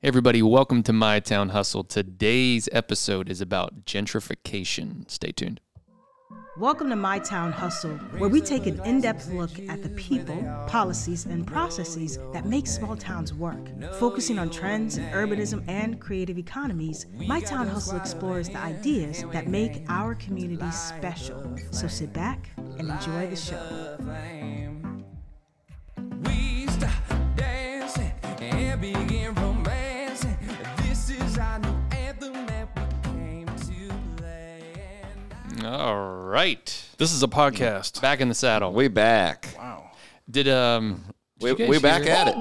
Hey everybody, welcome to My Town Hustle. Today's episode is about gentrification. Stay tuned. Welcome to My Town Hustle, where we take an in depth look at the people, policies, and processes that make small towns work. Focusing on trends in urbanism and creative economies, My Town Hustle explores the ideas that make our communities special. So sit back and enjoy the show. All right, This is a podcast. back in the saddle. We back. Wow. Did um, did We, you guys we back hear- at it.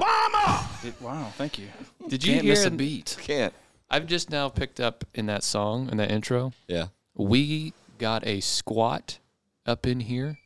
It- wow. Thank you. Did you Can't hear? miss a beat. Can't. I've just now picked up in that song in that intro. Yeah. We got a squat up in here.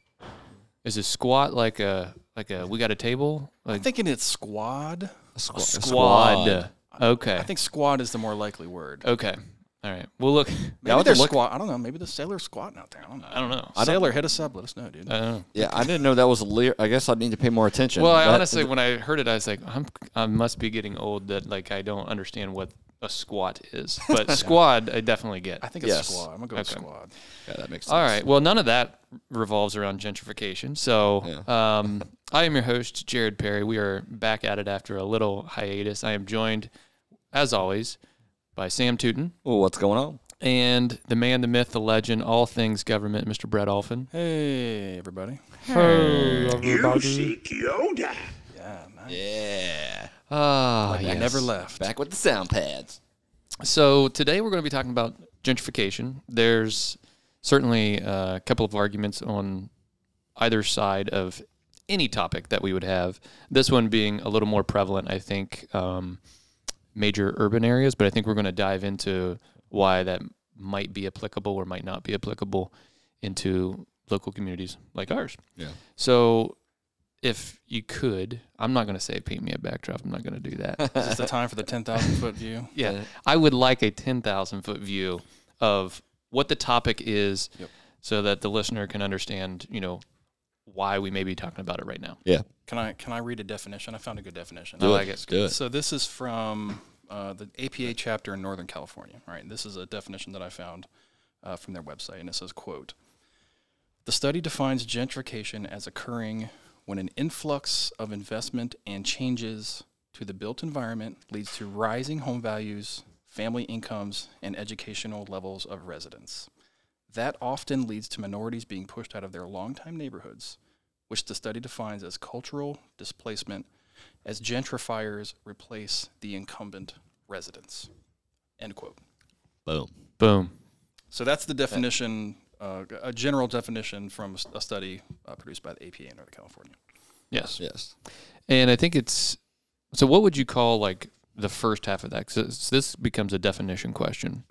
Is a squat like a like a we got a table I'm like thinking it's squad. Squ- squad. Okay. I think squad is the more likely word. okay. All right. Well, look. Maybe they're look- squat. I don't know. Maybe the sailor's squatting out there. I don't know. I don't know. Sailor, hit us up. Let us know, dude. I don't know. Yeah, I didn't know that was a lyric. I guess I need to pay more attention. Well, I That- honestly, when I heard it, I was like, I'm, I must be getting old that like I don't understand what a squat is. But squad, I definitely get. I think it's Yes. squad. I'm gonna go with Okay. squad. Yeah, that makes sense. All right. Well, none of that revolves around gentrification. So, um, I am your host, Jared Perry. We are back at it after a little hiatus. I am joined, as always, by Sam Tootin Well, what's going on? and the man, the myth, the legend, all things government, Mr. Brett Alphin. Hey, everybody. Hey, everybody. You seek Yeah, nice. Yeah. Ah, I never left. Back with the sound pads. So today we're going to be talking about gentrification. There's certainly uh, a couple of arguments on either side of any topic that we would have. This one being a little more prevalent, I think, um, major urban areas. But I think we're going to dive into why that might be applicable or might not be applicable into local communities like ours. Yeah. So. If you could, I'm not going to say paint me a backdrop. I'm not going to do that. Is this is the time for the 10,000 foot view? Yeah, I would like a ten thousand foot view of what the topic is, Yep. so that the listener can understand, you know, why we may be talking about it right now. Yeah. Can I can I read a definition? I found a good definition. I like it. Do it. So this is from uh, the APA chapter in Northern California. All right, this is a definition that I found uh, from their website, and it says, "quote The study defines gentrification as occurring when an influx of investment and changes to the built environment leads to rising home values, family incomes, and educational levels of residents. That often leads to minorities being pushed out of their longtime neighborhoods." Which the study defines as cultural displacement as gentrifiers replace the incumbent residents. End quote. Boom. Boom. So that's the definition, uh, a general definition from a study uh, produced by the APA in Northern California. Yes, Yes. and I think it's so. What would you call like the first half of that? Because this becomes a definition question.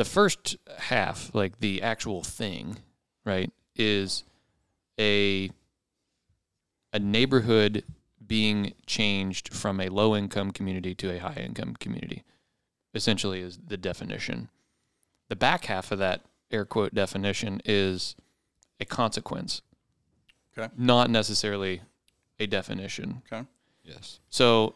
Yeah. The first half, like the actual thing, right, is a a neighborhood being changed from a low income community to a high income community. Essentially, is the definition. The back half of that air quote definition is a consequence, Okay. not necessarily a definition. Okay. Yes. So,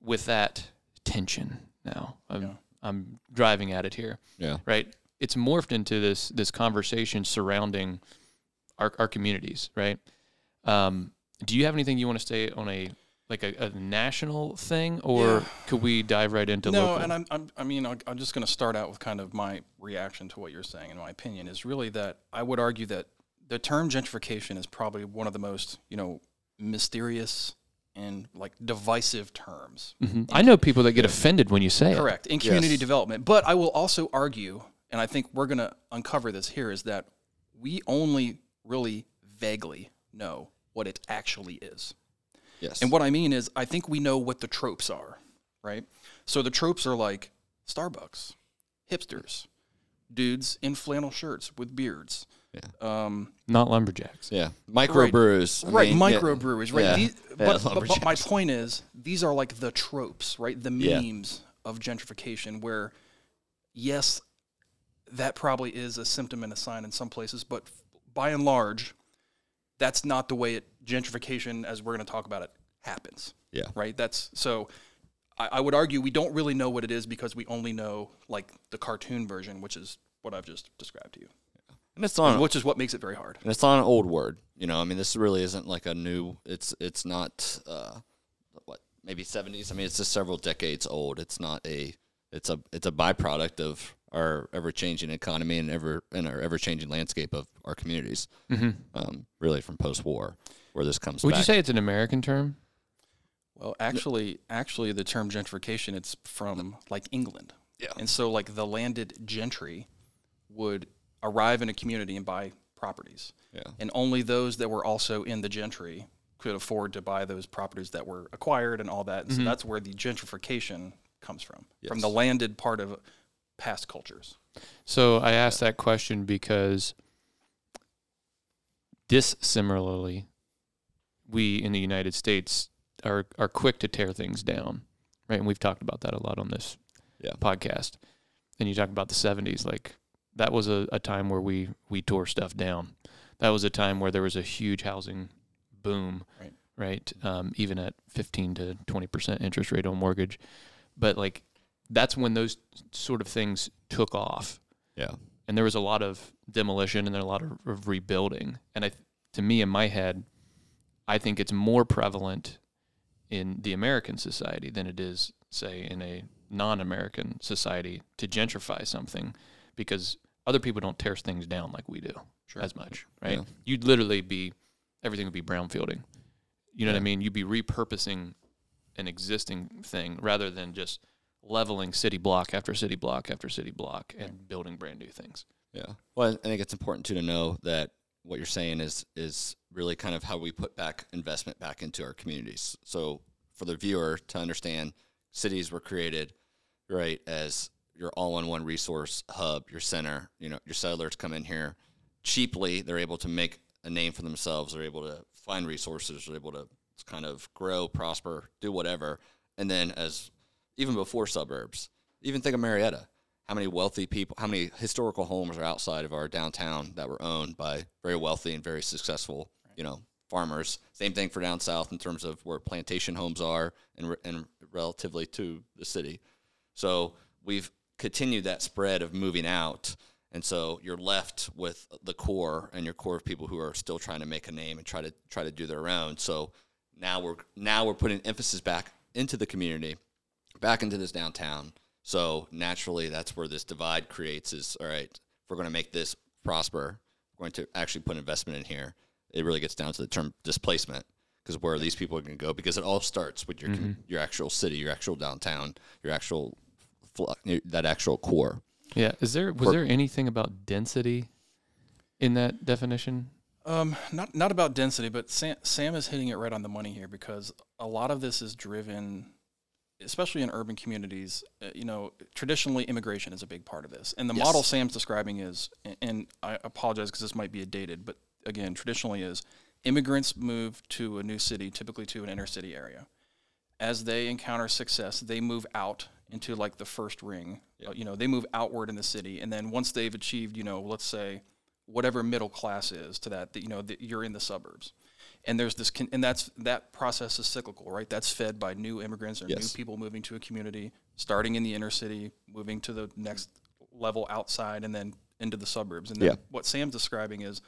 with that tension now, I'm, Yeah. I'm driving at it here Yeah. right? It's morphed into this this conversation surrounding our our communities, right? Um, do you have anything you want to say on a like a, a national thing, or Yeah. could we dive right into local? no, local? and I'm, I'm, I mean, I'm I'm just going to start out with kind of my reaction to what you're saying, in my opinion, is really that I would argue that the term gentrification is probably one of the most, you know, mysterious and like divisive terms Mhm. I know people that get offended when you say it. Correct. In community Yes. development. But I will also argue, and I think we're going to uncover this here, is that we only really vaguely know what it actually is. Yes. And what I mean is, I think we know what the tropes are, right? So the tropes are like Starbucks, hipsters, dudes in flannel shirts with beards. Um, Not lumberjacks. yeah. Microbrews. I right, mean, yeah. microbreweries, right? Yeah. These, Yeah, but, but, but my point is, these are like the tropes, right? The Yeah. memes of gentrification, where yes, that probably is a symptom and a sign in some places, but by and large, that's not the way it gentrification, as we're going to talk about it, happens. Yeah. Right. That's so. I, I would argue we don't really know what it is because we only know like the cartoon version, which is what I've just described to you, And it's on which is what makes it very hard. and it's on an old word. You know, I mean, this really isn't like a new. It's it's not uh, what maybe seventies. I mean, it's just several decades old. It's not a. It's a it's a byproduct of our ever changing economy and ever and our ever changing landscape of our communities. Um, really, from post war, where this comes. From. Would back. you say it's an American term? Well, actually, actually, the term gentrification it's from like England. Yeah. And so, like the landed gentry would arrive in a community and buy properties, Yeah. and only those that were also in the gentry could afford to buy those properties that were acquired and all that. And so mm-hmm. that's where the gentrification comes from, from the landed part of past cultures. So I asked that question because dissimilarly, we in the United States are are quick to tear things down, right? And we've talked about that a lot on this Yeah. podcast. And you talk about the '70s, like that was a, a time where we we tore stuff down. That was a time where there was a huge housing boom, Right. right? Um, even at 15 to 20 percent interest rate on mortgage, but like that's when those sort of things took off Yeah. and there was a lot of demolition and then a lot of, of rebuilding. And I, to me, in my head, I think it's more prevalent in the American society than it is, say, in a non-American society to gentrify something, because other people don't tear things down like we do as much, right? Yeah. You'd literally be everything would be brownfielding. You know what I mean? You'd be repurposing an existing thing rather than just leveling city block after city block after city block and building brand new things. Yeah. Well, I think it's important too to know that what you're saying is is really kind of how we put back investment back into our communities. So for the viewer to understand, cities were created right as your all-in-one resource hub, your center. You know, your settlers come in here cheaply. They're able to make a name for themselves. They're able to find resources. They're able to kind of grow, prosper, do whatever. And then as even before suburbs, even think of Marietta. How many wealthy people, how many historical homes are outside of our downtown that were owned by very wealthy and very successful, you know, farmers? Same thing for down south in terms of where plantation homes are and, and relatively to the city. So we've continued that spread of moving out. And so you're left with the core and your core of people who are still trying to make a name and try to try to do their own. So now we're now we're putting emphasis back into the community, back into this downtown. So naturally, that's where this divide creates. Is all right. If we're going to make this prosper, we're going to actually put investment in here. It really gets down to the term displacement because where are these people are going to go? Because it all starts with your com- your actual city, your actual downtown, your actual fl- that actual core. Yeah. Is there was For- there anything about density in that definition? Um, not not about density, but Sam, Sam is hitting it right on the money here because a lot of this is driven, especially in urban communities. Uh, you know, traditionally immigration is a big part of this, and the Yes. model Sam's describing is, and- and I apologize because this might be a dated, but again, traditionally is immigrants move to a new city, typically to an inner city area. As they encounter success, they move out into like the first ring. Uh, you know, they move outward in the city, and then once they've achieved, you know, let's say whatever middle class is to that, that you know that you're in the suburbs, and there's this, con- and that's that process is cyclical, right? That's fed by new immigrants or Yes. new people moving to a community, starting in the inner city, moving to the next level outside, and then into the suburbs. And then Yeah. what Sam's describing is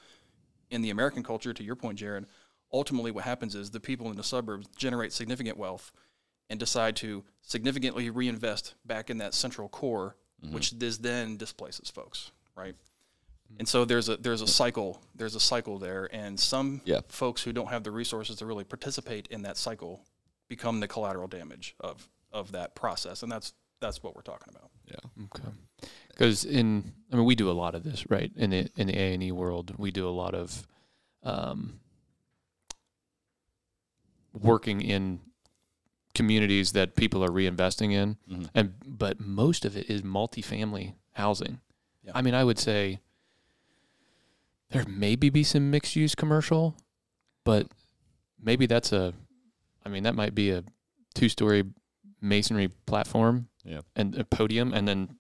in the American culture, to your point, Jared, ultimately what happens is the people in the suburbs generate significant wealth and decide to significantly reinvest back in that central core, which this then displaces folks, right? And so there's a there's a cycle there's a cycle there, and some Yeah. folks who don't have the resources to really participate in that cycle become the collateral damage of of that process, and that's that's what we're talking about. Yeah. Okay. Because in, I mean, we do a lot of this, right? In the in the A and E world, we do a lot of um, working in communities that people are reinvesting in, Mhm. and but most of it is multifamily housing. Yeah. I mean, I would say there maybe be some mixed use commercial, but maybe that's a, I mean, that might be a two story masonry platform Yeah. and a podium, and then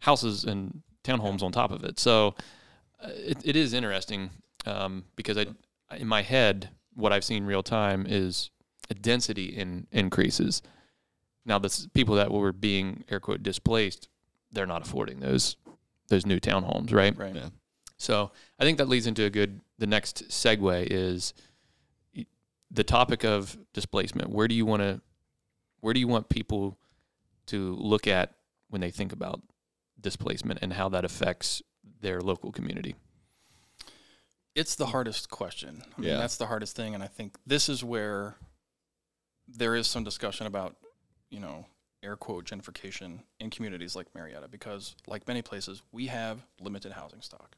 houses and townhomes on top of it. So uh, it, it is interesting um, because I, in my head, what I've seen real time is density in increases, now the people that were being air quote displaced, they're not affording those those new townhomes, right? Right. Yeah. So I think that leads into a good. The next segue is the topic of displacement. Where do you want to? Where do you want people to look at when they think about displacement and how that affects their local community? It's the hardest question. I mean, Yeah. that's the hardest thing, and I think this is where there is some discussion about, you know, air quote gentrification in communities like Marietta, because like many places, we have limited housing stock,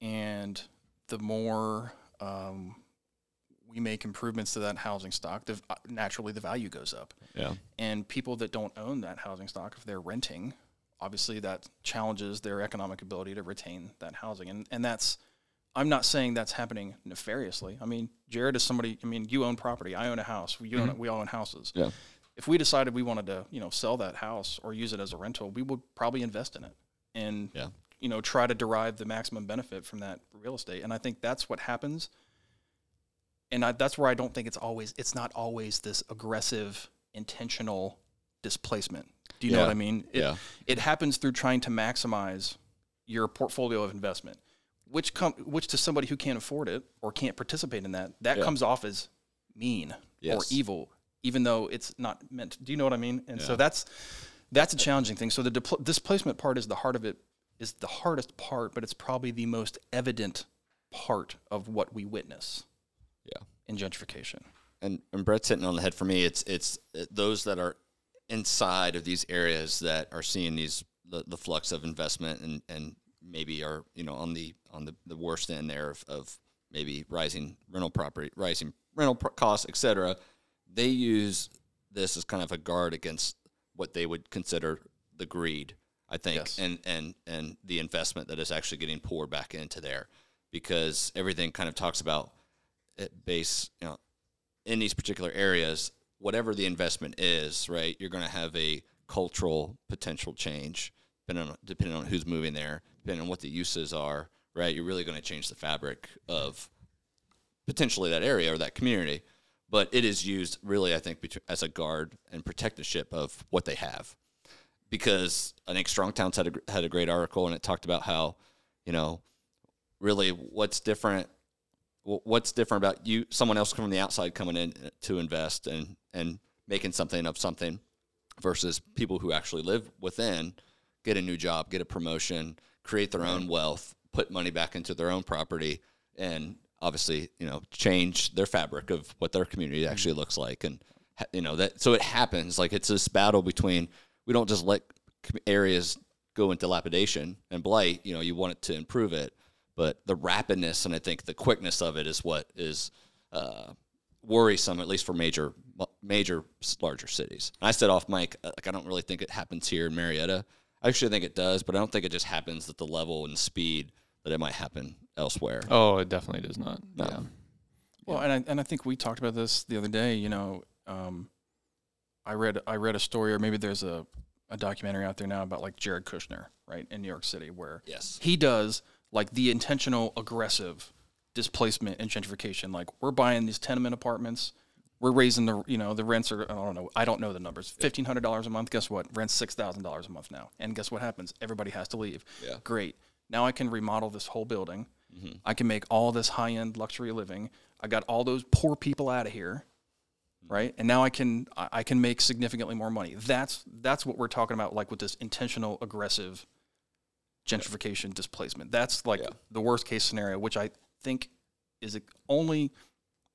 and the more um, we make improvements to that housing stock, the, uh, naturally the value goes up. Yeah. And people that don't own that housing stock, if they're renting, obviously that challenges their economic ability to retain that housing. And and that's I'm not saying that's happening nefariously. I mean, Jared is somebody. I mean, you own property. I own a house. You own. Mm-hmm. We all own houses. Yeah. If we decided we wanted to, you know, sell that house or use it as a rental, we would probably invest in it and, Yeah. you know, try to derive the maximum benefit from that real estate. And I think that's what happens. And I, that's where I don't think it's always. It's not always this aggressive, intentional displacement. Do you know what I mean? It, Yeah. it happens through trying to maximize your portfolio of investment, which com- which to somebody who can't afford it or can't participate in that, that Yeah. comes off as mean or evil, even though it's not meant. Do you know what I mean? And so that's that's a challenging thing. So the dipl- displacement part is the heart of it, is the hardest part, but it's probably the most evident part of what we witness Yeah. in gentrification. and and Brett's hitting on the head for me. It's it's uh, those that are inside of these areas that are seeing these the, the flux of investment and and maybe are you know on the on the, the worst end there of, of maybe rising rental property, rising rental costs, et cetera. They use this as kind of a guard against what they would consider the greed, I think, Yes. and and and the investment that is actually getting poured back into there, because everything kind of talks about it base, you know, in these particular areas, whatever the investment is, right, you're going to have a cultural potential change depending on, depending on who's moving there, depending on what the uses are, right? You're really going to change the fabric of potentially that area or that community. But it is used really, I think, as a guard and protectorship of what they have. Because I think Strong Towns had a, had a great article and it talked about how, you know, really what's different what's different about you someone else from the outside coming in uh, to invest and and making something of something versus people who actually live within get a new job get a promotion create their own wealth put money back into their own property and obviously you know change their fabric of what their community actually looks like and you know that so it happens like it's this battle between we don't just let areas go into dilapidation and blight you know you want it to improve it but the rapidness and I think the quickness of it is what is uh, worrisome, at least for major major larger cities. And I said off mic, uh, like I don't really think it happens here in Marietta. I actually think it does, but I don't think it just happens at the level and speed that it might happen elsewhere. Oh, it definitely does not. No. Yeah. Well, and I, and I think we talked about this the other day. You know, um, I read I read a story, or maybe there's a, a documentary out there now about like Jared Kushner, right, in New York City, where Yes. he does like the intentional aggressive displacement and gentrification. Like we're buying these tenement apartments, we're raising the you know the rents are I don't know I don't know the numbers fifteen hundred dollars a month. Guess what? Rent's six thousand dollars a month now, and guess what happens? Everybody has to leave. Yeah. Great. Now I can remodel this whole building. Mm-hmm. I can make all this high end luxury living. I got all those poor people out of here, Mm-hmm. right? And now I can I can make significantly more money. That's that's what we're talking about, like with this intentional aggressive gentrification displacement. That's like Yeah. the worst case scenario, which I think is only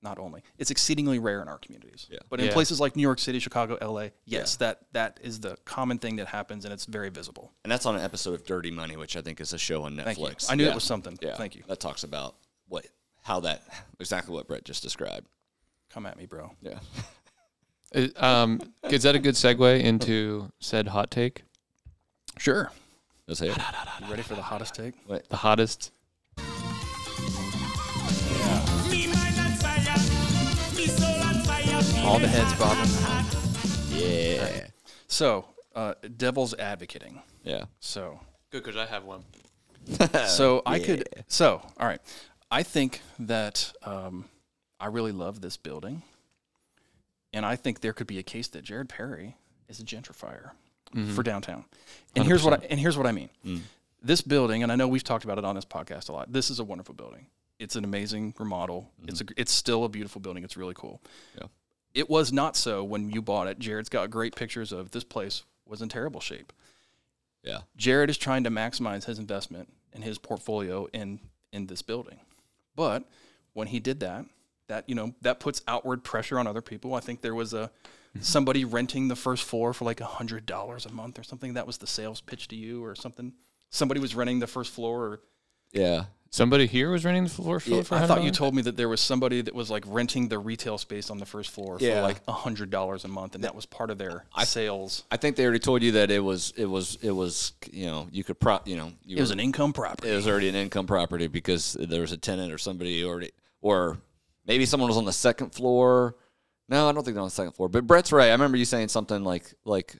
not only it's exceedingly rare in our communities. Yeah. But in Yeah. places like New York City, Chicago, LA, yes, that that is the common thing that happens, and it's very visible. And that's on an episode of Dirty Money, which I think is a show on Thank you. Netflix. I knew Yeah. it was something. Yeah. Thank you. That talks about what how that exactly what Brett just described. Come at me, bro. Yeah. Is, um, is that a good segue into said hot take? Sure. Let's hear it. You ready for the hottest take? What the hottest. All the heads bobbing. Yeah. So, uh, devil's advocating. Yeah. So, Good, because I have one. so I could. So, all right. I think that um, I really love this building, and I think there could be a case that Jared Perry is a gentrifier Mm-hmm. for downtown. And here's what I, and here's what I mean. This building, and I know we've talked about it on this podcast a lot. This is a wonderful building. It's an amazing remodel. It's a, it's still a beautiful building. It's really cool. Yeah. It was not so when you bought it. Jared's got great pictures of this place was in terrible shape. Yeah. Jared is trying to maximize his investment and his portfolio in in this building. But when he did that, that you know that puts outward pressure on other people. I think there was a mm-hmm. somebody renting the first floor for like a hundred dollars a month or something. That was the sales pitch to you or something. Somebody was renting the first floor. Or Yeah. Somebody here was renting the floor for, for I thought you told me that there was somebody that was like renting the retail space on the first floor Yeah. for like a hundred dollars a month, and that was part of their sales. I think they already told you that it was it was it was you know you could prop you know you It was were- an income property. it was already an income property because there was a tenant or somebody already or maybe someone was on the second floor. No, I don't think they're on the second floor. But Brett's right. I remember you saying something like like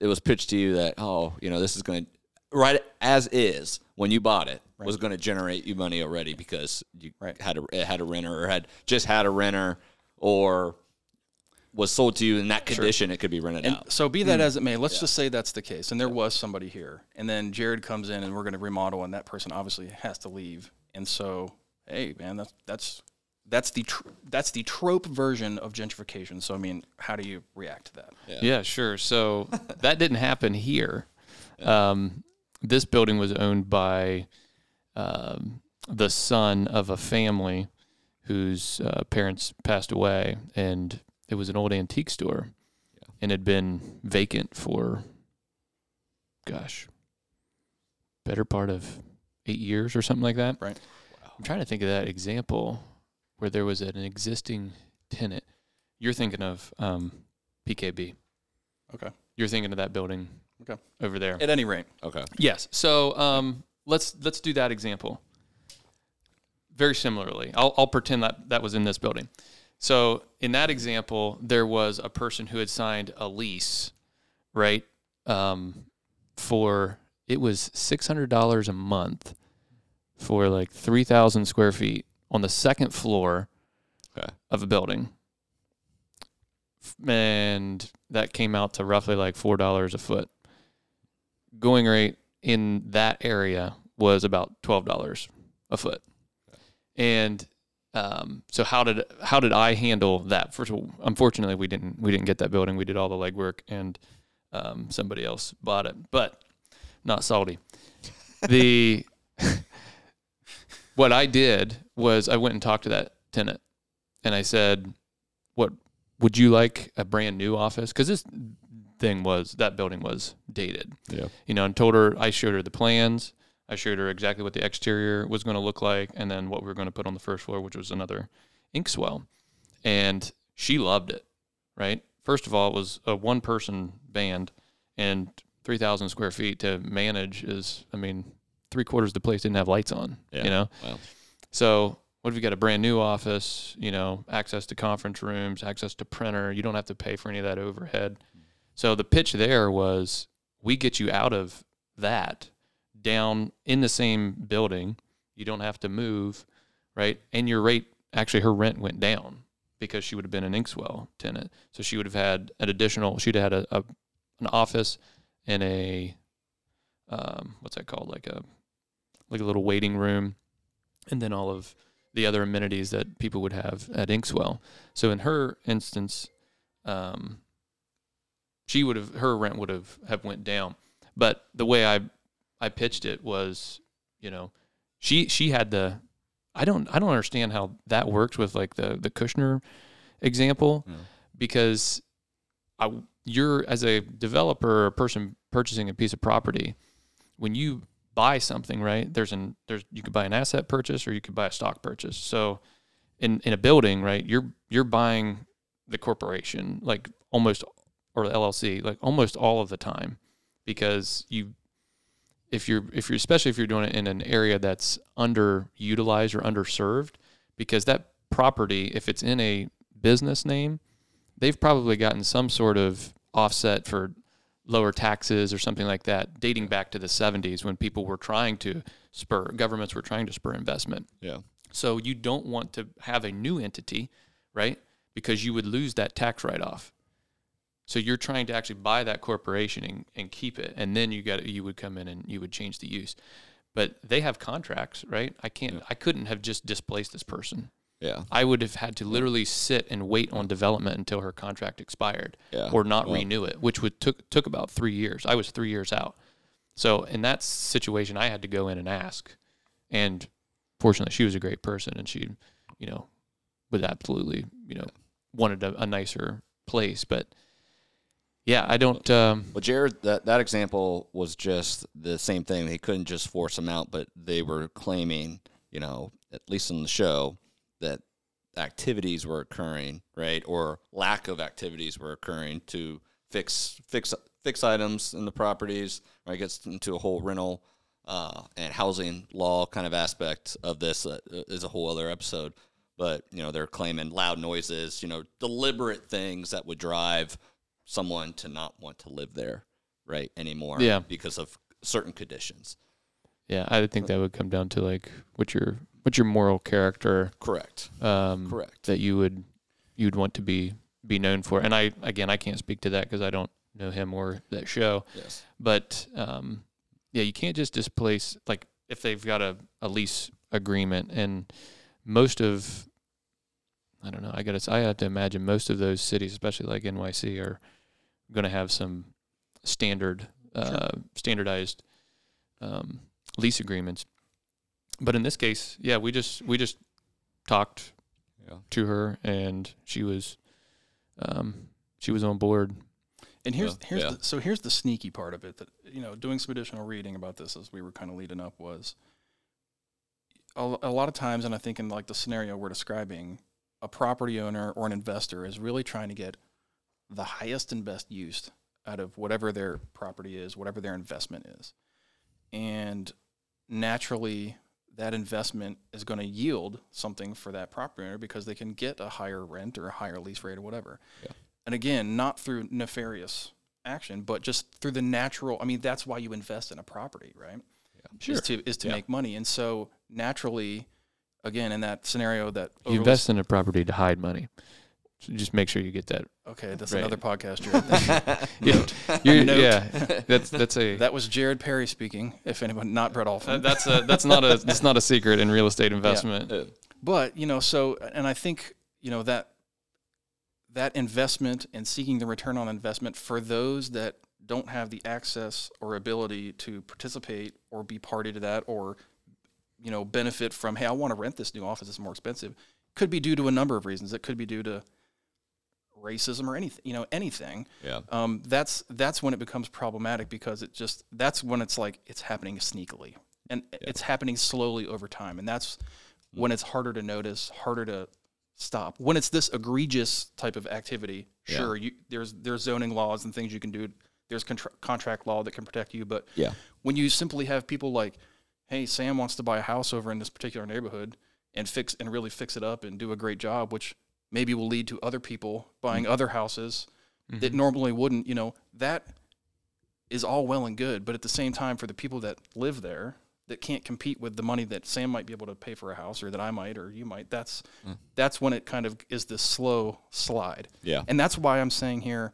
it was pitched to you that oh you know this is going to right as is when you bought it was going to generate you money already because you Right. had a had a renter or had just had a renter or was sold to you in that condition it could be rented And out. so be that as it may, let's just say that's the case. And there was somebody here. And then Jared comes in and we're going to remodel and that person obviously has to leave. And so, hey man, that's that's that's the tr- that's the trope version of gentrification. So I mean, how do you react to that? Yeah, sure. So that didn't happen here. Um, this building was owned by um, the son of a family whose uh, parents passed away, and it was an old antique store, and had been vacant for, gosh, better part of eight years or something like that. Right. I'm trying to think of that example where there was an existing tenant. You're thinking of um, PKB. Okay. You're thinking of that building Okay. over there. At any rate, Okay. Yes. So um, let's let's do that example. Very similarly, I'll, I'll pretend that that was in this building. So in that example, there was a person who had signed a lease, right? Um, for it was six hundred dollars a month for like three thousand square feet on the second floor Okay. of a building, and that came out to roughly like four dollars a foot going rate in that area was about twelve dollars a foot. And um, so how did how did I handle that? First of all, unfortunately, we didn't we didn't get that building. We did all the legwork, and um, somebody else bought it, but not salty. The what I did was I went and talked to that tenant, and I said, "What would you like a brand new office? Because this thing was that building was dated." Yeah. you know, and told her I showed her the plans. I showed her exactly what the exterior was going to look like, and then what we were going to put on the first floor, which was another Inkswell, and she loved it. Right. First of all, it was a one-person band, and three thousand square feet to manage is, I mean, three quarters of the place didn't have lights on. Yeah. You know, Well, so what if you got a brand new office, you know, access to conference rooms, access to printer, you don't have to pay for any of that overhead. So the pitch there was we get you out of that down in the same building. You don't have to move, right? And your rate actually her rent went down because she would have been an Inkswell tenant. So she would have had an additional she'd had a, a an office and a um, what's that called? Like a like a little waiting room and then all of the other amenities that people would have at Inkswell. So in her instance, um, she would have her rent would have have went down. But the way I I pitched it was, you know, she she had the I don't I don't understand how that works with like the the Kushner example because I you're as a developer or a person purchasing a piece of property when you buy something, right? There's an there's you could buy an asset purchase or you could buy a stock purchase. So in in a building, right, you're you're buying the corporation like almost or the LLC like almost all of the time because you if you're if you're especially if you're doing it in an area that's underutilized or underserved because that property if it's in a business name they've probably gotten some sort of offset for lower taxes or something like that dating back to the 70s when people were trying to spur governments were trying to spur investment. Yeah. so you don't want to have a new entity right? Because you would lose that tax write off So you're trying to actually buy that corporation and, and keep it, and then you got you would come in and you would change the use. But they have contracts, right? I can't. I couldn't have just displaced this person. Yeah. I would have had to literally sit and wait on development until her contract expired, Yeah. or not Well- renew it, which would took took about three years. I was three years out, so in that situation, I had to go in and ask, and fortunately, she was a great person, and she, you know, was absolutely, you know, wanted a, a nicer place, but yeah, I don't. Um, Well, Jared, that, that example was just the same thing. They couldn't just force him out, but they were claiming, you know, at least in the show, that activities were occurring, right, or lack of activities were occurring to fix fix fix items in the properties. Right, gets into a whole rental uh, and housing law kind of aspect of this uh, is a whole other episode. But you know, they're claiming loud noises, you know, deliberate things that would drive someone to not want to live there, right, anymore. Yeah. because of certain conditions. yeah, I think that would come down to like what your what's your moral character Correct. um, Correct. that you would you'd want to be be known for. And I again I can't speak to that because I don't know him or that show. Yes. But um, yeah, you can't just displace like if they've got a, a lease agreement and most of I don't know. I got to. I have to imagine most of those cities, especially like NYC, are going to have some standard, uh, standardized um, lease agreements. But in this case, yeah, we just we just talked Yeah. to her, and she was um, she was on board. And here's Yeah, here's yeah. The, so here's the sneaky part of it that you know doing some additional reading about this as we were kind of leading up was a, a lot of times, and I think in like the scenario we're describing, a property owner or an investor is really trying to get the highest and best use out of whatever their property is, whatever their investment is, and naturally that investment is going to yield something for that property owner because they can get a higher rent or a higher lease rate or whatever. And again, not through nefarious action, but just through the natural. I mean, that's why you invest in a property, right? Is to is to Yeah. make money, and so naturally, again, in that scenario that You overly- invest in a property to hide money. So just make sure you get that. Okay, that's Right. another podcast, Jared. You. Yeah, you're- Note. yeah. That's that's a that was Jared Perry speaking. If anyone, not Brett Uh, that's a that's not a that's not a secret in real estate investment. Uh, But you know, so and I think you know that that investment and seeking the return on investment for those that don't have the access or ability to participate or be party to that or you know benefit from hey I want to rent this new office it's more expensive could be due to a number of reasons it could be due to racism or anything you know anything yeah. um, that's that's when it becomes problematic because it just that's when it's like it's happening sneakily. And it's happening slowly over time. And that's when it's harder to notice harder to stop. When it's this egregious type of activity Yeah. sure you, there's there's zoning laws and things you can do. There's contra- contract law that can protect you. But Yeah. when you simply have people like hey sam wants to buy a house over in this particular neighborhood and fix and really fix it up and do a great job which maybe will lead to other people buying mm-hmm. other houses that mm-hmm. normally wouldn't you know that is all well and good but at the same time for the people that live there that can't compete with the money that sam might be able to pay for a house or that i might or you might that's mm. that's when it kind of is this slow slide. Yeah. and that's why i'm saying here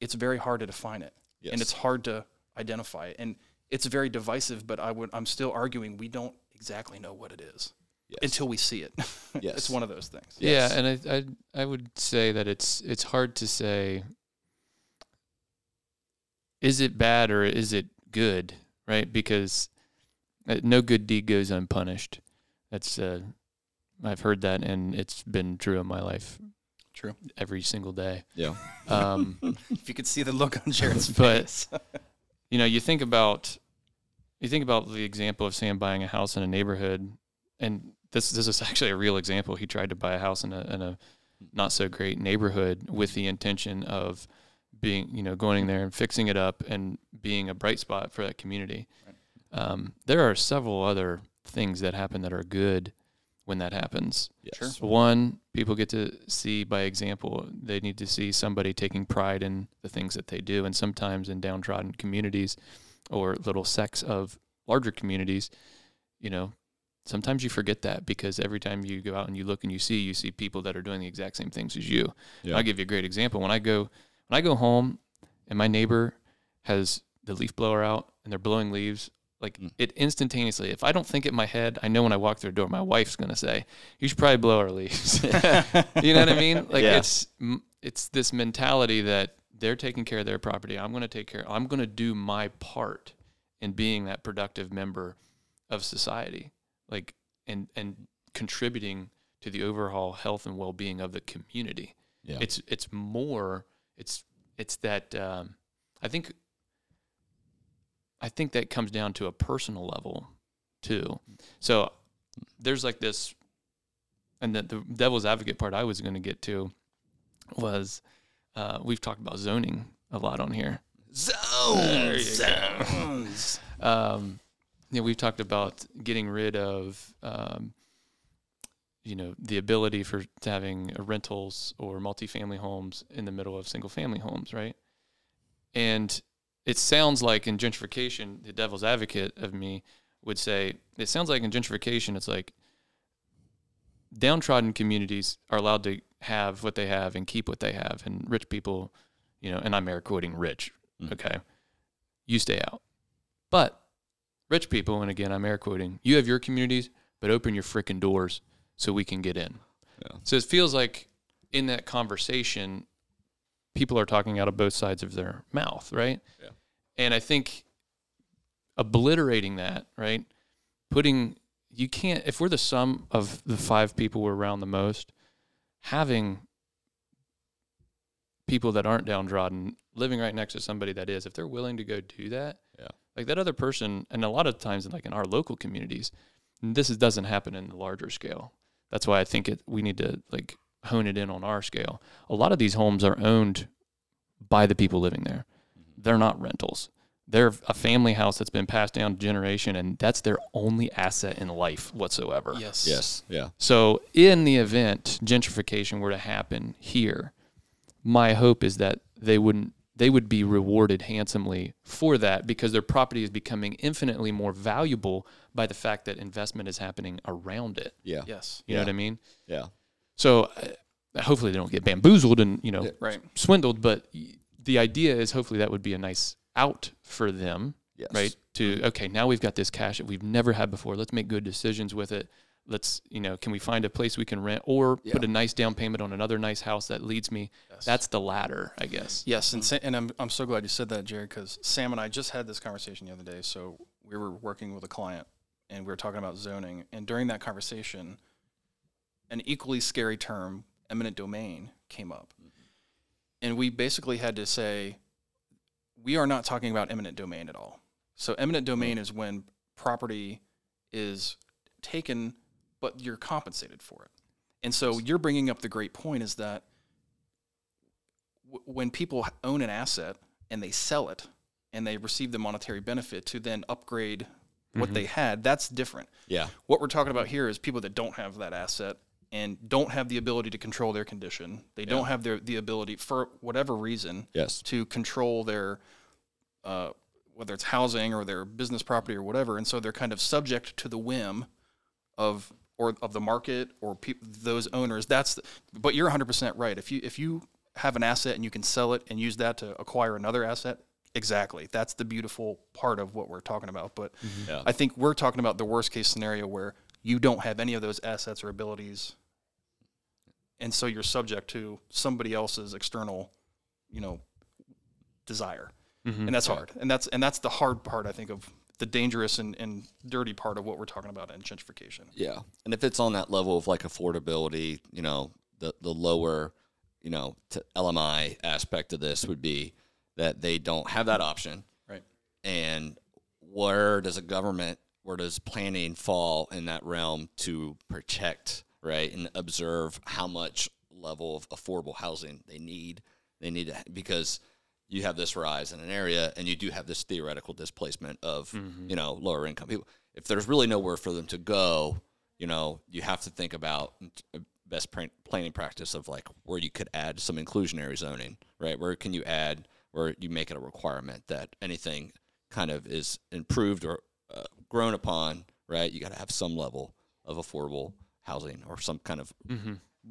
it's very hard to define it. Yes. and it's hard to identify it. And it's very divisive but i would i'm still arguing we don't exactly know what it is Yes. until we see it Yes. it's one of those things Yes. Yeah, and I, I I would say that it's it's hard to say is it bad or is it good, right? Because uh, no good deed goes unpunished. That's uh, I've heard that, and it's been true in my life true every single day. Yeah. Um, if you could see the look on jared's But- face you know, you think about you think about the example of Sam buying a house in a neighborhood, and this this is actually a real example. He tried to buy a house in a in a not so great neighborhood with the intention of being, you know, going in there and fixing it up and being a bright spot for that community. Um, there are several other things that happen that are good when that happens. Yes. One, people get to see by example. They need to see somebody taking pride in the things that they do. And sometimes in downtrodden communities or little sects of larger communities, you know, sometimes you forget that because every time you go out and you look and you see, you see people that are doing the exact same things as you. Yeah. I'll give you a great example. When I go, When I go home and my neighbor has the leaf blower out and they're blowing leaves, like Mm. it instantaneously. If I don't think it in my head, I know when I walk through the door, my wife's gonna say, "You should probably blow our leaves." you know what I mean? Like Yeah. it's it's this mentality that they're taking care of their property. I'm gonna take care. I'm gonna do my part in being that productive member of society, like and and contributing to the overall health and well being of the community Yeah. it's it's more it's it's that um, I think I think that comes down to a personal level too. So there's like this, and the, the devil's advocate part I was going to get to was uh, we've talked about zoning a lot on here. zones. Zones. Um, you know, we've talked about getting rid of, um, you know, the ability for to having rentals or multifamily homes in the middle of single family homes, right? And it sounds like in gentrification, the devil's advocate of me would say, it sounds like in gentrification, it's like downtrodden communities are allowed to have what they have and keep what they have, and rich people, you know, and I'm air quoting rich, Mm. okay, you stay out. But rich people, and again, I'm air quoting, you have your communities, but open your freaking doors so we can get in. Yeah. So it feels like in that conversation, people are talking out of both sides of their mouth, right? Yeah. And I think obliterating that, right? Putting you can't if we're the sum of the five people we're around the most, having people that aren't downtrodden living right next to somebody that is, if they're willing to go do that. Like that other person, and a lot of times, in like in our local communities, this is, doesn't happen in the larger scale. That's why I think it we need to like hone it in on our scale. A lot of these homes are owned by the people living there. Mm-hmm. They're not rentals. They're a family house that's been passed down generation, and that's their only asset in life whatsoever. Yes. Yes. Yeah. So, in the event gentrification were to happen here, my hope is that they wouldn't they would be rewarded handsomely for that because their property is becoming infinitely more valuable by the fact that investment is happening around it. Yeah. Yes. You know what I mean? Yeah. So, uh, hopefully they don't get bamboozled and, you know, Yeah. Right. swindled, but the idea is hopefully that would be a nice out for them Yes. right? To okay, now we've got this cash that we've never had before. Let's make good decisions with it. Let's, you know, can we find a place we can rent or put a nice down payment on another nice house that leads me? Yes. That's the ladder, I guess. Yes, and Sa- and I'm I'm so glad you said that, Jared, because Sam and I just had this conversation the other day. So we were working with a client, and we were talking about zoning, and during that conversation, an equally scary term, eminent domain, came up, mm-hmm. and we basically had to say, we are not talking about eminent domain at all. So eminent domain is when property is taken, but you're compensated for it. And so you're bringing up the great point is that w- when people own an asset and they sell it and they receive the monetary benefit to then upgrade what they had, that's different. Yeah. What we're talking about here is people that don't have that asset and don't have the ability to control their condition. They don't have their the ability for whatever reason Yes. to control their uh, whether it's housing or their business property or whatever, and so they're kind of subject to the whim of or of the market or peop those owners. That's the, but you're 100 percent right. If you if you have an asset and you can sell it and use that to acquire another asset, exactly. That's the beautiful part of what we're talking about. But Yeah. I think we're talking about the worst case scenario where you don't have any of those assets or abilities, and so you're subject to somebody else's external, you know, desire, Mhm. and that's hard. And that's and that's the hard part, I think, of the dangerous and, and dirty part of what we're talking about in gentrification. Yeah, and if it's on that level of like affordability, you know, the the lower, you know, to LMI aspect of this would be that they don't have that option, Right. and where does a government, where does planning fall in that realm to protect, right, and observe how much level of affordable housing they need? They need to because you have this rise in an area, and you do have this theoretical displacement of you know lower income people. If there's really nowhere for them to go, you know, you have to think about best planning practice of like where you could add some inclusionary zoning, right? Where can you add, where you make it a requirement that anything kind of is improved or uh, grown upon, right? You got to have some level of affordable housing or some kind of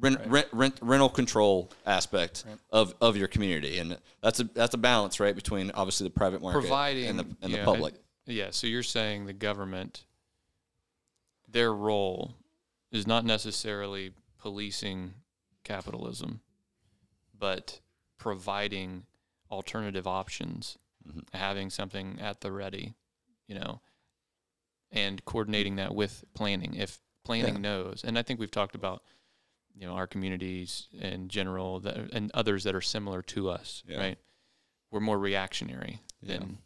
rent, rent, rent, rental control aspect of, of your community, and that's a that's a balance, right, between obviously the private market providing and the and yeah, the public. Yeah, so you're saying the government, their role is not necessarily policing capitalism, but providing alternative options, mm-hmm. having something at the ready, you know, and coordinating that with planning. If planning Yeah. knows, and I think we've talked about, you know, our communities in general that, and others that are similar to us, Yeah. right? We're more reactionary Yeah. than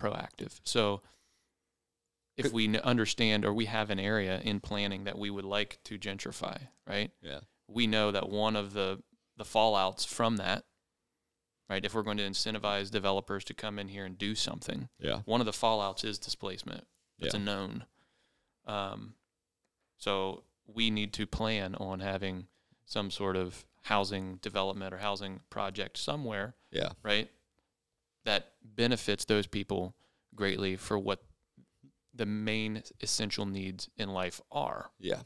proactive. So if we understand or we have an area in planning that we would like to gentrify, right? yeah, We know that one of the the fallouts from that, right? If we're going to incentivize developers to come in here and do something, yeah, one of the fallouts is displacement. It's Yeah. a known. Um, so we need to plan on having some sort of housing development or housing project somewhere, yeah, right? That benefits those people greatly for what the main essential needs in life are. yeah,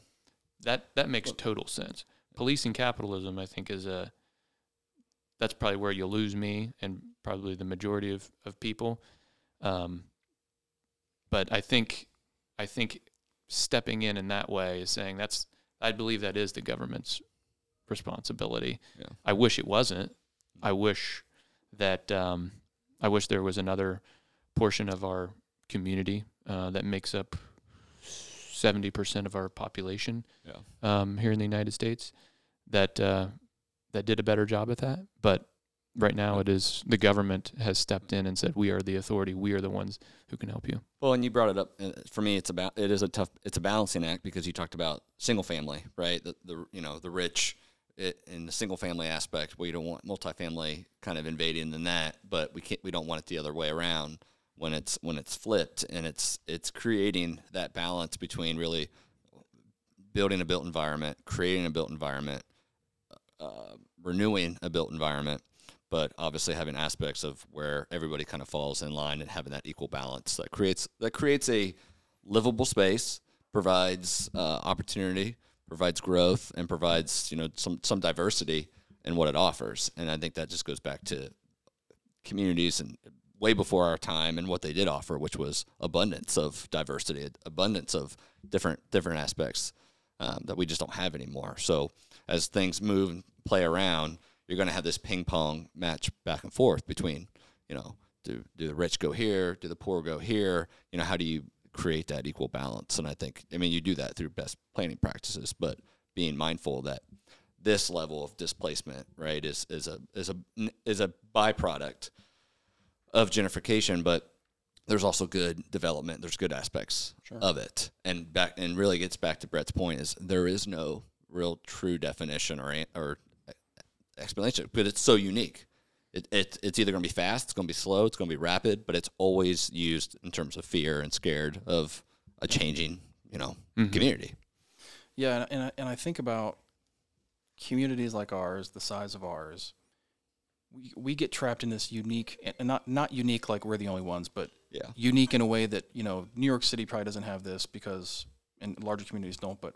That that makes total sense. Policing capitalism, I think, is a that's probably where you lose me and probably the majority of, of people. Um, but I think I think stepping in in that way is saying that's I believe that is the government's responsibility. Yeah. I wish it wasn't. I wish that um, I wish there was another portion of our community uh, that makes up seventy percent of our population yeah. um, here in the United States that uh, that did a better job at that. But right now, it is the government has stepped in and said we are the authority. We are the ones who can help you. Well, and you brought it up. uh, For me, it's about it is a tough. It's a balancing act because you talked about single family, right? The, the you know the rich it, in the single family aspect. We don't want multifamily kind of invading in that, but we can't. We don't want it the other way around when it's when it's flipped, and it's it's creating that balance between really building a built environment, creating a built environment, uh, renewing a built environment, but obviously having aspects of where everybody kind of falls in line and having that equal balance that creates that creates a livable space, provides uh, opportunity, provides growth, and provides you know some some diversity in what it offers. And I think that just goes back to communities and way before our time and what they did offer, which was abundance of diversity, abundance of different different aspects um, that we just don't have anymore. So as things move and play around, you're going to have this ping pong match back and forth between, you know, do do the rich go here, do the poor go here? You know, how do you create that equal balance? And I think, I mean, you do that through best planning practices, but being mindful that this level of displacement, right, is is a is a is a byproduct of gentrification, but there's also good development. There's good aspects of it, and back and really gets back to Brett's point is there is no real true definition or or explanation, but it's so unique. It, it it's either going to be fast, it's going to be slow, it's going to be rapid, but it's always used in terms of fear and scared of a changing, you know, community. Yeah, and, and I, and I think about communities like ours, the size of ours. We, we get trapped in this unique, and not not unique like we're the only ones, but Yeah. unique in a way that you know New York City probably doesn't have this because, and larger communities don't. But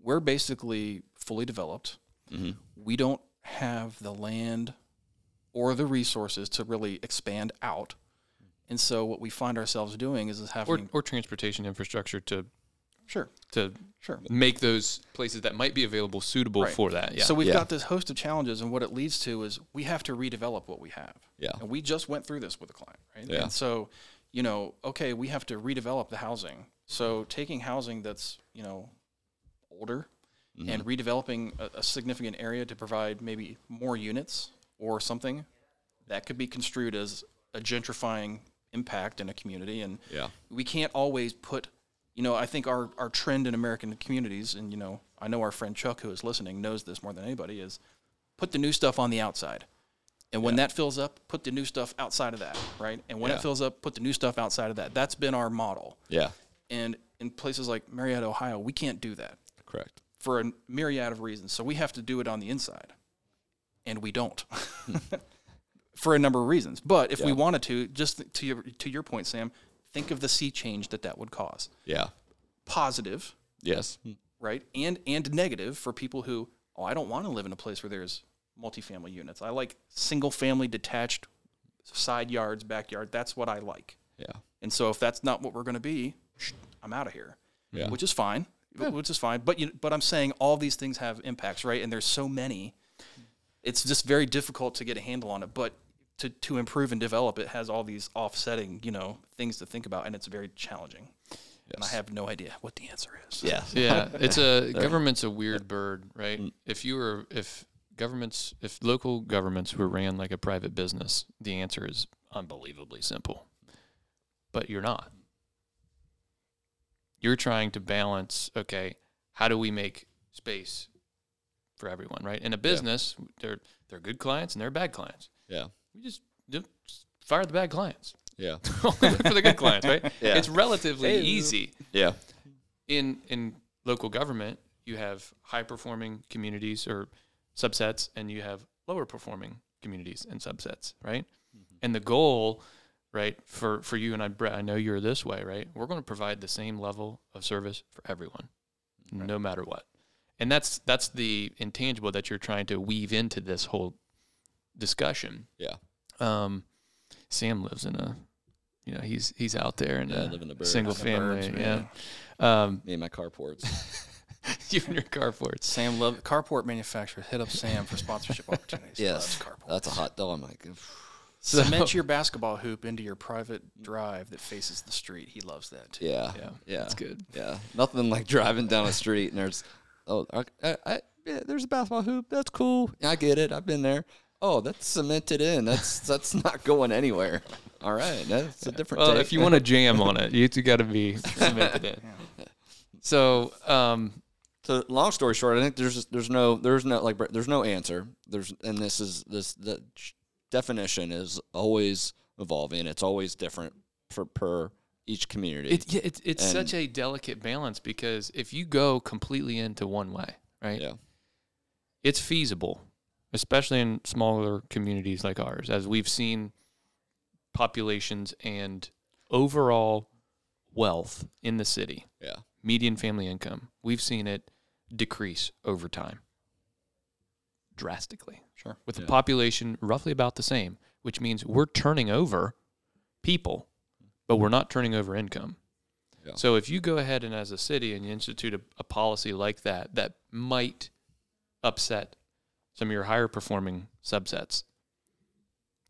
we're basically fully developed. Mhm. We don't have the land or the resources to really expand out, and so what we find ourselves doing is, is Or, having or transportation infrastructure to sure, to sure. make those places that might be available suitable Right. for that. Yeah. So we've Yeah. got this host of challenges, and what it leads to is we have to redevelop what we have. Yeah. And we just went through this with a client, right? Yeah. And so, you know, okay, we have to redevelop the housing. So taking housing that's, you know, older Mm-hmm. and redeveloping a, a significant area to provide maybe more units or something that could be construed as a gentrifying impact in a community. And Yeah. we can't always put you know i think our, our trend in american communities and you know i know our friend chuck who is listening knows this more than anybody is put the new stuff on the outside and when that fills up put the new stuff outside of that right and when Yeah. it fills up put the new stuff outside of that that's been our model Yeah. and in places like marietta ohio we can't do that Correct. For a myriad of reasons so we have to do it on the inside and we don't for a number of reasons but if we wanted to just to your to your point sam think of the sea change that that would cause Yeah. positive, Yes. right, and and negative for people who oh, I don't want to live in a place where there's multifamily units. I like single family detached side yards, backyard. That's what I like. Yeah. And so if that's not what we're going to be, I'm out of here. Yeah. Which is fine. Which is fine. But you but I'm saying all these things have impacts, right? And there's so many. It's just very difficult to get a handle on it, but to, to improve and develop it has all these offsetting, you know, things to think about and it's very challenging. And I have no idea what the answer is. Yeah. Yeah, it's a government's a weird bird, right? Mm. If you were if governments if local governments were ran like a private business, the answer is unbelievably simple. But you're not. You're trying to balance, okay, how do we make space for everyone, right? In a business, they're they're good clients and they're bad clients. Yeah. We just, just fire the bad clients. Yeah. Look for the good clients, right? Yeah. It's relatively easy Yeah. in in local government, you have high performing communities or subsets, and you have lower performing communities and subsets, right? Mm-hmm. And the goal, right, for for you and I, Brett, I know you're this way, right? We're going to provide the same level of service for everyone, no matter what. And that's that's the intangible that you're trying to weave into this whole discussion. Yeah. Um, Sam lives in a, you know, he's he's out there in Yeah, I a live in the burbs. single family, burbs, yeah. Um, Me and my carports. you and your carports. Sam love carport manufacturer. Hit up Sam for sponsorship opportunities. yes. Loves carport. That's a hot dog. I'm like, Cement your basketball hoop into your private drive that faces the street. He loves that too. yeah. Yeah, Yeah. that's good. Yeah. Nothing like driving down a street and there's, oh, I, I, I, yeah, there's a basketball hoop. That's cool. I get it. I've been there. Oh, that's cemented in. That's that's not going anywhere. All right, that's a different. Well, take. if you want to jam on it, you two got to be cemented in. So, um, So long story short, I think there's there's no there's no like there's no answer. There's and this is this the definition is always evolving. It's always different for per each community. it, yeah, it's it's And- such a delicate balance because if you go completely into one way, right, yeah, it's feasible, especially in smaller communities like ours, as we've seen populations and overall wealth in the city, yeah, median family income, we've seen it decrease over time drastically. Sure. With the Yeah. population roughly about the same, which means we're turning over people, but we're not turning over income. Yeah. So if you go ahead and as a city and you institute a, a policy like that that might upset some of your higher performing subsets,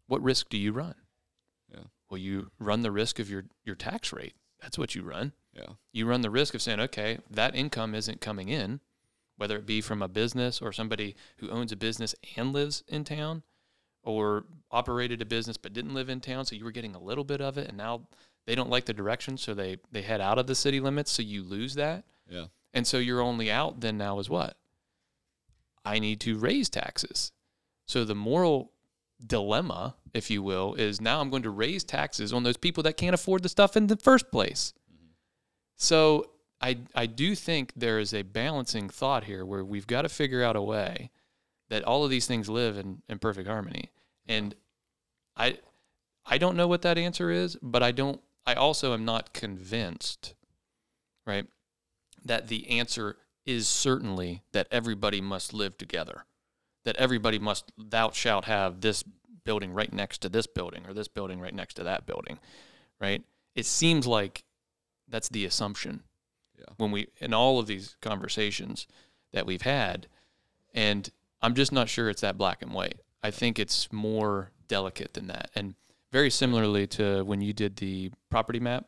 what risk do you run? Yeah. Well, you run the risk of your, your tax rate. That's what you run yeah, you run the risk of saying, okay, that income isn't coming in, whether it be from a business or somebody who owns a business and lives in town or operated a business but didn't live in town. So you were getting a little bit of it and now they don't like the direction. So they, they head out of the city limits. So you lose that. yeah, And so you're only out then now is what? I need to raise taxes. So the moral dilemma, if you will, is now I'm going to raise taxes on those people that can't afford the stuff in the first place. Mm-hmm. So I I do think there is a balancing thought here where we've got to figure out a way that all of these things live in, in perfect harmony. And I I don't know what that answer is, but I don't I also am not convinced, right, that the answer is certainly that everybody must live together. That everybody must thou shalt have this building right next to this building or this building right next to that building. Right? It seems like that's the assumption Yeah. when we in all of these conversations that we've had and i'm just not sure it's that black and white i think it's more delicate than that and very similarly to when you did the property map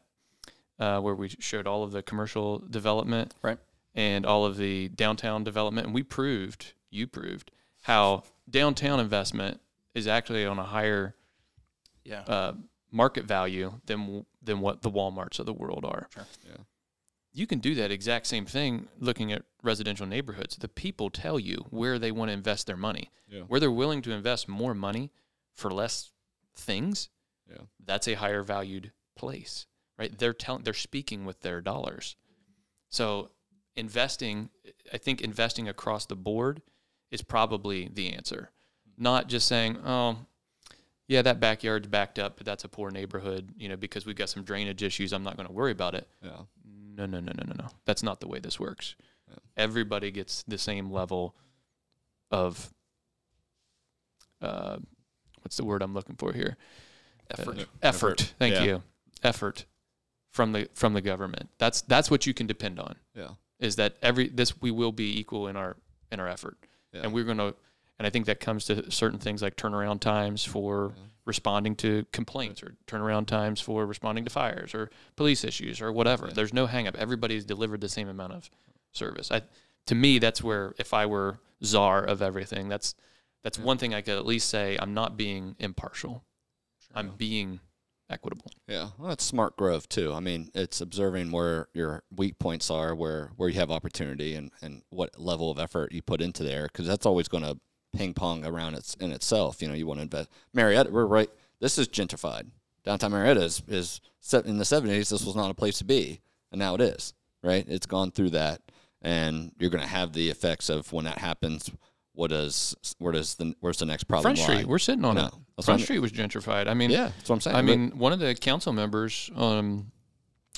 uh, where we showed all of the commercial development Right. and all of the downtown development and we proved you proved how downtown investment is actually on a higher Yeah. uh, market value than than what the WalMarts of the world are. Sure. Yeah. You can do that exact same thing looking at residential neighborhoods. The people tell you where they want to invest their money. Yeah. Where they're willing to invest more money for less things, Yeah. that's a higher valued place. Right? They're telling they're speaking with their dollars. So investing I think investing across the board is probably the answer. Not just saying, "Oh, yeah, that backyard's backed up, but that's a poor neighborhood, you know, because we've got some drainage issues. I'm not going to worry about it. yeah, No, no, no, no, no, no. That's not the way this works. Yeah. Everybody gets the same level of uh, what's the word I'm looking for here? Effort. Uh, effort. Thank Yeah. you. Effort from the from the government. That's that's what you can depend on. Yeah. Is that every this we will be equal in our in our effort, Yeah. and we're going to. And I think that comes to certain things like turnaround times for responding to complaints, or turnaround times for responding to fires, or police issues, or whatever. There's no hang up. Everybody's delivered the same amount of service. I, to me, that's where if I were czar of everything, that's that's one thing I could at least say. I'm not being impartial. I'm being equitable. Yeah, well, that's smart growth too. I mean, it's observing where your weak points are, where where you have opportunity, and and what level of effort you put into there, because that's always going to ping pong around its in itself. You know, you want to invest. Marietta, we're right. This is gentrified. Downtown Marietta is is set in the seventies. This was not a place to be, and now it is. Right? It's gone through that, and you're going to have the effects of when that happens. What does where does the where's the next problem Front lie? Street, we're sitting on No, it. Front Street was gentrified. I mean, yeah, that's what I'm saying. I But- mean, one of the council members um,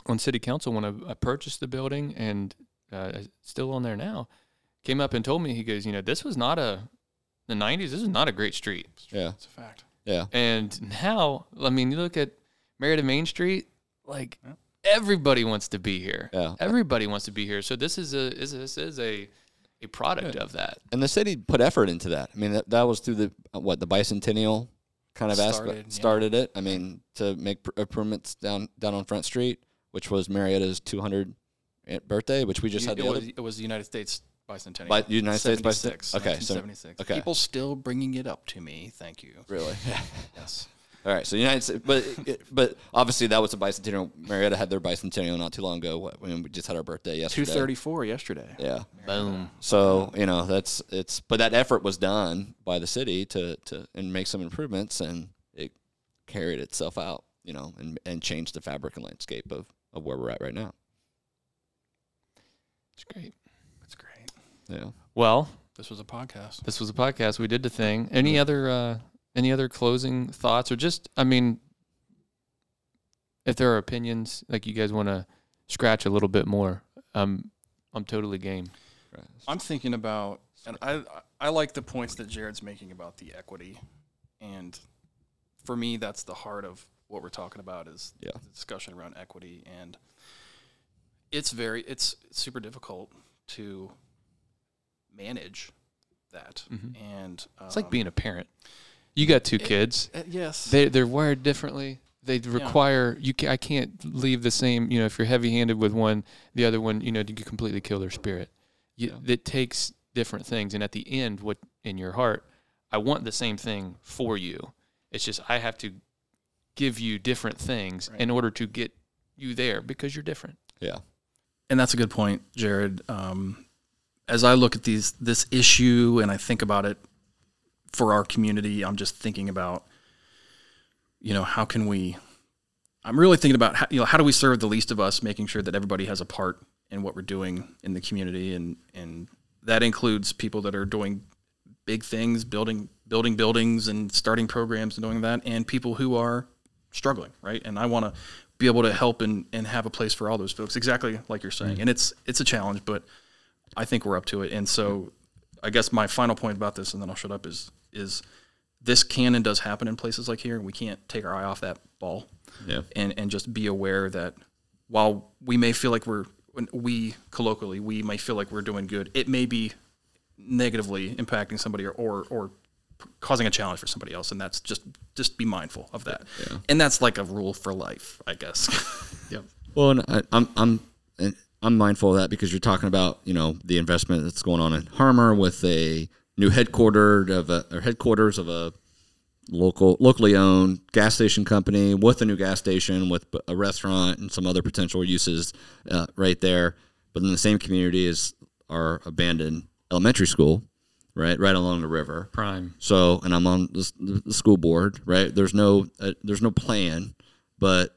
on city council when I, I purchased the building and uh, still on there now, came up and told me he goes, you know, this was not a the '90s. This is not a great street. yeah, It's a fact. yeah, And now, I mean, you look at Marietta Main Street, like everybody wants to be here. Yeah. Everybody wants to be here. So this is a is this is a a product of that. and the city put effort into that. I mean, that, that was through the uh, what the bicentennial kind of Started, aspect yeah. started it. I mean, to make pr- improvements down down on Front Street, which was Marietta's 200th birthday, which we just You- had it, the was, other. it was the United States bicentennial. Bi- United States bicent- 76, okay, so- 1976. okay. People still bringing it up to me. Thank you. Really? Yes. All right. So United States, but it, but obviously that was a bicentennial. Marietta had their bicentennial not too long ago. What, when we just had our birthday yesterday. 234 yesterday. Yeah. Boom. So you know that's it's but that effort was done by the city to to and make some improvements and it carried itself out you know and and changed the fabric and landscape of of where we're at right now. It's great. That's great. Yeah. Well, This was a podcast. this was a podcast. We did the thing. Any other uh, any other closing thoughts, or just I mean, if there are opinions like you guys want to scratch a little bit more, um, I'm totally game. I'm thinking about, and I I like the points that Jared's making about the equity, and for me, that's the heart of what we're talking about is Yeah. the discussion around equity, and it's very it's super difficult to manage that, and Mm-hmm. It's like um, being a parent. You got two kids. uh, yes, They they're wired differently. They require you. Ca- I can't leave the same. You know, if you're heavy-handed with one, the other one, you know, you completely kill their spirit. You, It takes different things, and at the end, what in your heart, I want the same thing for you. It's just I have to give you different things in order to get you there because you're different. Yeah. and that's a good point, Jared. Um, as I look at these this issue and I think about it for our community, I'm just thinking about, you know, how can we? I'm really thinking about how, you know how do we serve the least of us, making sure that everybody has a part in what we're doing in the community, and and that includes people that are doing big things, building building buildings and starting programs and doing that, and people who are struggling, right? And I want to be able to help and, and have a place for all those folks, exactly like you're saying. Mm. And it's it's a challenge, but I think we're up to it. And so, I guess my final point about this, and then I'll shut up, is is this can and does happen in places like here, and we can't take our eye off that ball. Yeah. And and just be aware that while we may feel like we're we colloquially we may feel like we're doing good, it may be negatively impacting somebody or or, or causing a challenge for somebody else, and that's just just be mindful of that. And that's like a rule for life, I guess. yep. Well, and I, I'm I'm I'm mindful of that because you're talking about you know the investment that's going on in Harmar with a new headquartered of a or headquarters of a local locally owned gas station company with a new gas station with a restaurant and some other potential uses uh, right there. But in the same community is our abandoned elementary school, right, right along the river. Prime. So, and I'm on the, the school board, right? There's no uh, there's no plan, but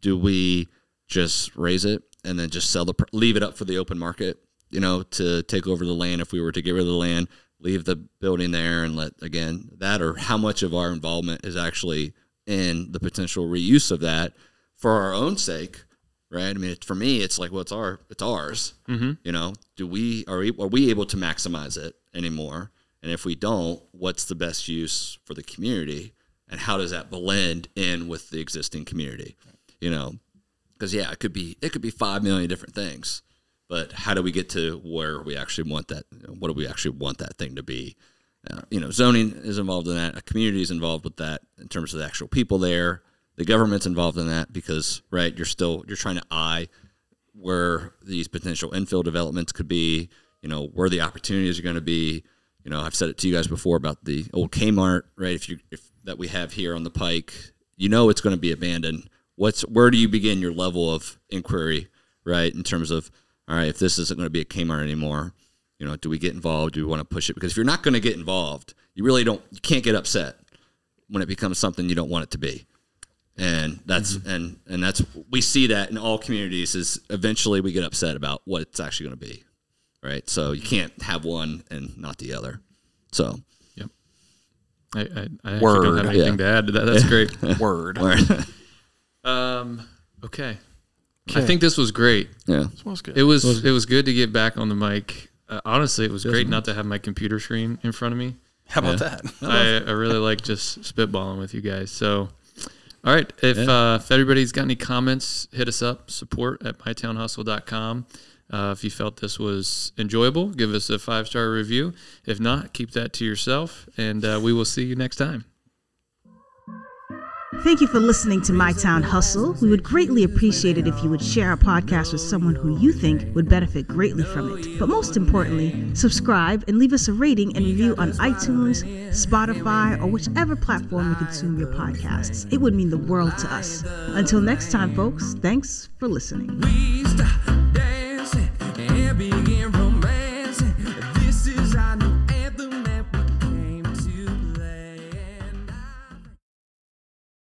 do we just raze it and then just sell the leave it up for the open market, you know, to take over the land if we were to get rid of the land, leave the building there and let again that or how much of our involvement is actually in the potential reuse of that for our own sake, right? I mean, it, for me, it's like, well, it's our, it's ours. Mm-hmm. You know, do we are we, are we able to maximize it anymore? And if we don't, what's the best use for the community? And how does that blend in with the existing community? You know, because yeah, it could be it could be five million different things, but how do we get to where we actually want that? What do we actually want that thing to be? Uh, you know, zoning is involved in that. A community is involved with that in terms of the actual people there. The government's involved in that because right, you're still you're trying to eye where these potential infill developments could be. You know, where the opportunities are going to be. You know, I've said it to you guys before about the old Kmart, right? If you if that we have here on the Pike, you know it's going to be abandoned. What's where do you begin your level of inquiry, right? In terms of all right, if this isn't going to be a Kmart anymore, you know, do we get involved? Do we want to push it? Because if you're not going to get involved, you really don't. You can't get upset when it becomes something you don't want it to be. And that's mm-hmm. and and that's we see that in all communities is eventually we get upset about what it's actually going to be, right? So you mm-hmm. can't have one and not the other. So I, I, I actually don't have anything Yeah. to add to that. That's great. Word. Um, okay. I think this was great. yeah, This was good. It was it was good to get back on the mic. Uh, honestly, it was great not to have my computer screen in front of me. How about that? I, I really like just spitballing with you guys. So, all right. If uh, if everybody's got any comments, hit us up. Support at mytownhustle.com. Uh, if you felt this was enjoyable, give us a five star review. If not, keep that to yourself, and uh, we will see you next time. Thank you for listening to My Town Hustle. We would greatly appreciate it if you would share our podcast with someone who you think would benefit greatly from it. But most importantly, subscribe and leave us a rating and review on iTunes, Spotify, or whichever platform you consume your podcasts. It would mean the world to us. Until next time, folks, thanks for listening.